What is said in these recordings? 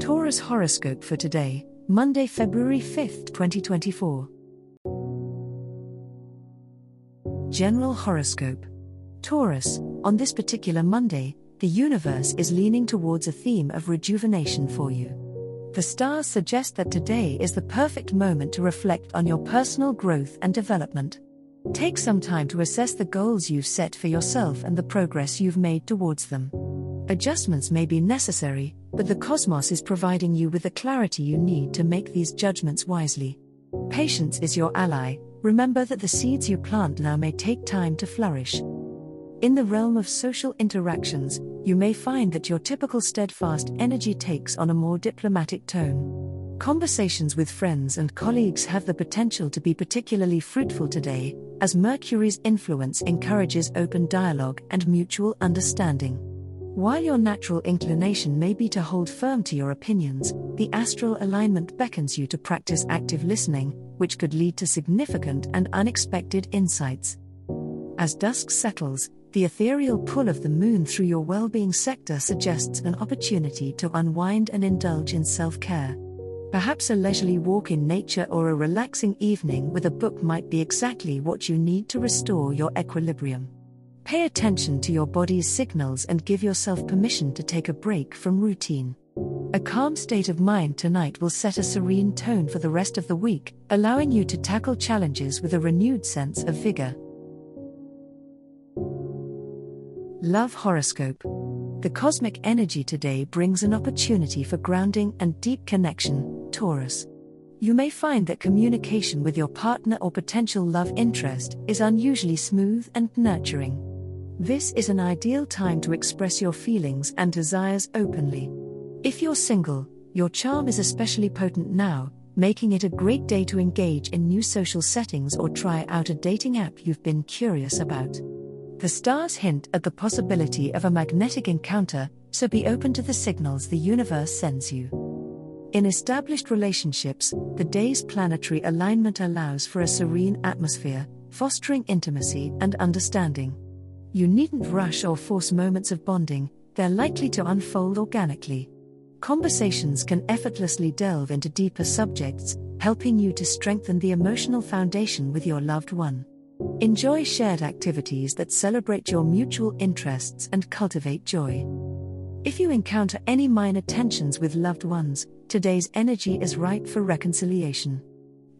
Taurus horoscope for today, Monday, February 5th, 2024. General horoscope. Taurus, on this particular Monday, the universe is leaning towards a theme of rejuvenation for you. The stars suggest that today is the perfect moment to reflect on your personal growth and development. Take some time to assess the goals you've set for yourself and the progress you've made towards them. Adjustments may be necessary, but the cosmos is providing you with the clarity you need to make these judgments wisely. Patience is your ally, remember that the seeds you plant now may take time to flourish. In the realm of social interactions, you may find that your typical steadfast energy takes on a more diplomatic tone. Conversations with friends and colleagues have the potential to be particularly fruitful today, as Mercury's influence encourages open dialogue and mutual understanding. While your natural inclination may be to hold firm to your opinions, the astral alignment beckons you to practice active listening, which could lead to significant and unexpected insights. As dusk settles, the ethereal pull of the moon through your well being sector suggests an opportunity to unwind and indulge in self care. Perhaps a leisurely walk in nature or a relaxing evening with a book might be exactly what you need to restore your equilibrium. Pay attention to your body's signals and give yourself permission to take a break from routine. A calm state of mind tonight will set a serene tone for the rest of the week, allowing you to tackle challenges with a renewed sense of vigor. Love Horoscope The cosmic energy today brings an opportunity for grounding and deep connection, Taurus. You may find that communication with your partner or potential love interest is unusually smooth and nurturing. This is an ideal time to express your feelings and desires openly. If you're single, your charm is especially potent now, making it a great day to engage in new social settings or try out a dating app you've been curious about. The stars hint at the possibility of a magnetic encounter, so be open to the signals the universe sends you. In established relationships, the day's planetary alignment allows for a serene atmosphere, fostering intimacy and understanding. You needn't rush or force moments of bonding, they're likely to unfold organically. Conversations can effortlessly delve into deeper subjects, helping you to strengthen the emotional foundation with your loved one. Enjoy shared activities that celebrate your mutual interests and cultivate joy. If you encounter any minor tensions with loved ones, today's energy is ripe for reconciliation.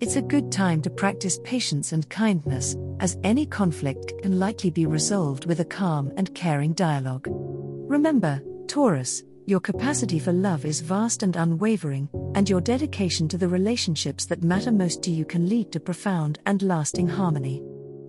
It's a good time to practice patience and kindness, as any conflict can likely be resolved with a calm and caring dialogue. Remember, Taurus, your capacity for love is vast and unwavering, and your dedication to the relationships that matter most to you can lead to profound and lasting harmony.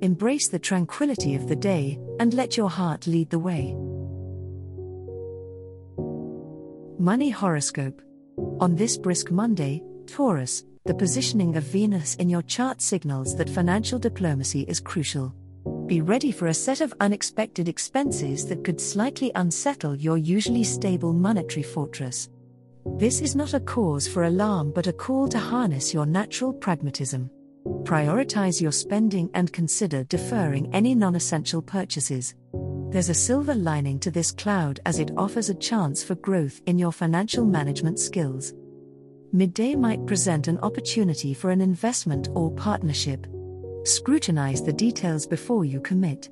Embrace the tranquility of the day, and let your heart lead the way. Money Horoscope On this brisk Monday, Taurus, the positioning of Venus in your chart signals that financial diplomacy is crucial. Be ready for a set of unexpected expenses that could slightly unsettle your usually stable monetary fortress. This is not a cause for alarm but a call to harness your natural pragmatism. Prioritize your spending and consider deferring any non essential purchases. There's a silver lining to this cloud as it offers a chance for growth in your financial management skills. Midday might present an opportunity for an investment or partnership. Scrutinize the details before you commit.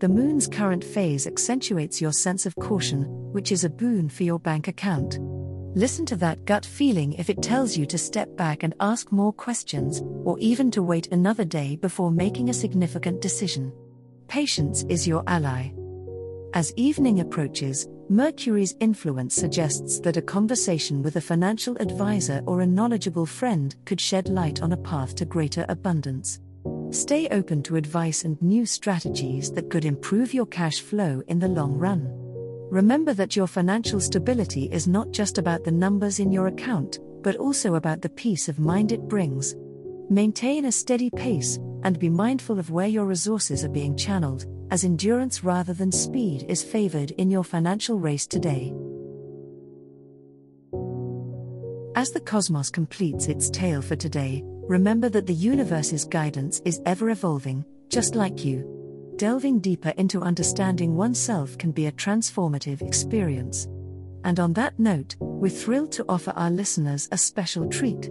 The moon's current phase accentuates your sense of caution, which is a boon for your bank account. Listen to that gut feeling if it tells you to step back and ask more questions, or even to wait another day before making a significant decision. Patience is your ally. As evening approaches, Mercury's influence suggests that a conversation with a financial advisor or a knowledgeable friend could shed light on a path to greater abundance. Stay open to advice and new strategies that could improve your cash flow in the long run. Remember that your financial stability is not just about the numbers in your account, but also about the peace of mind it brings. Maintain a steady pace, and be mindful of where your resources are being channeled, as endurance rather than speed is favored in your financial race today. As the cosmos completes its tale for today, remember that the universe's guidance is ever evolving, just like you. Delving deeper into understanding oneself can be a transformative experience. And on that note, we're thrilled to offer our listeners a special treat.